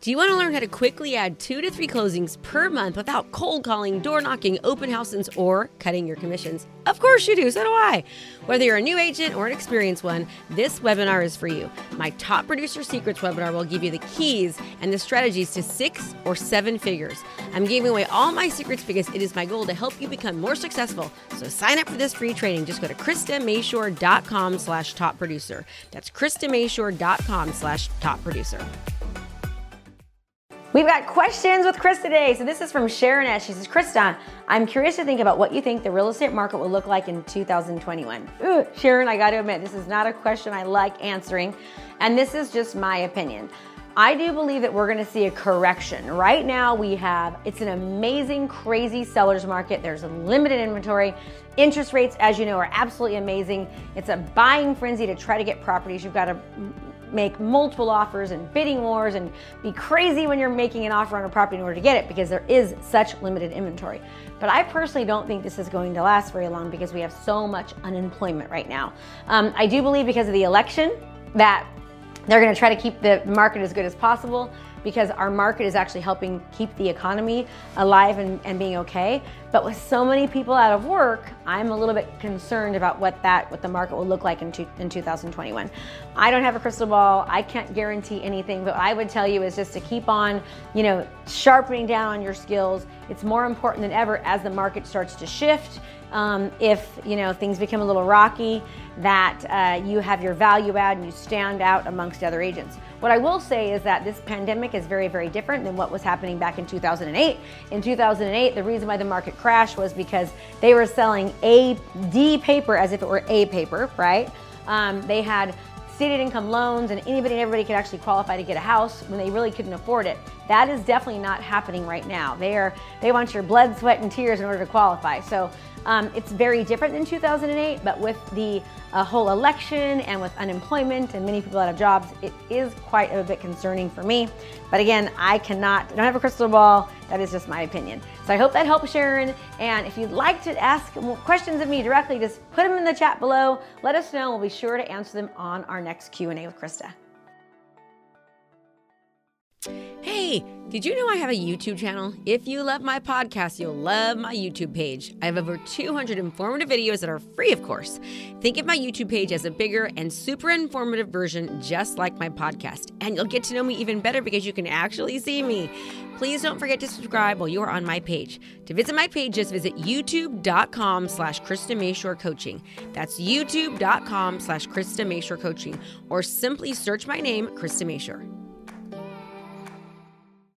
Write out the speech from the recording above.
Do you want to learn how to quickly add two to three closings per month without cold calling, door knocking, open houses, or cutting your commissions? Of course you do, so do I. Whether you're a new agent or an experienced one, this webinar is for you. My Top Producer Secrets webinar will give you the keys and the strategies to six or seven figures. I'm giving away all my secrets because it is my goal to help you become more successful. So sign up for this free training. Just go to KristaMashore.com slash top producer. That's KristaMashore.com slash top producer. We've got questions with Chris today. So this is from Sharon S. She says, Krista, I'm curious to think about what you think the real estate market will look like in 2021. Ooh, Sharon, I got to admit, this is not a question I like answering. And this is just my opinion. I do believe that we're going to see a correction. Right now, we have it's an amazing, crazy seller's market. There's limited inventory. Interest rates, as you know, are absolutely amazing. It's a buying frenzy to try to get properties. You've got to make multiple offers and bidding wars and be crazy when you're making an offer on a property in order to get it because there is such limited inventory. But I personally don't think this is going to last very long because we have so much unemployment right now. Um, I do believe because of the election that they're going to try to keep the market as good as possible because our market is actually helping keep the economy alive and, and being okay. But with so many people out of work, I'm a little bit concerned about what that what the market will look like in, two, in 2021. I don't have a crystal ball. I can't guarantee anything, but I would tell you is just to keep on, you know, sharpening down on your skills. It's more important than ever as the market starts to shift. Um, if you know things become a little rocky, that uh, you have your value add and you stand out amongst other agents. What I will say is that this pandemic is very, very different than what was happening back in 2008. In 2008, the reason why the market crashed was because they were selling A, D paper as if it were A paper, right? Um, they had stated income loans and anybody and everybody could actually qualify to get a house when they really couldn't afford it. That is definitely not happening right now. They are they want your blood, sweat, and tears in order to qualify. So um, it's very different than 2008, but with the uh, whole election and with unemployment and many people out of jobs, it is quite a bit concerning for me. But again, I cannot, I don't have a crystal ball. That is just my opinion. So I hope that helps, Sharon. And if you'd like to ask questions of me directly, just put them in the chat below. Let us know. We'll be sure to answer them on our next Q&A with Krista. Did you know I have a YouTube channel? If you love my podcast, you'll love my YouTube page. I have over 200 informative videos that are free, of course. Think of my YouTube page as a bigger and super informative version, just like my podcast. And you'll get to know me even better because you can actually see me. Please don't forget to subscribe while you are on my page. To visit my page, just visit youtube.com slash Krista Mashore Coaching. That's youtube.com slash Krista Mashore Coaching. Or simply search my name, Krista Mashore.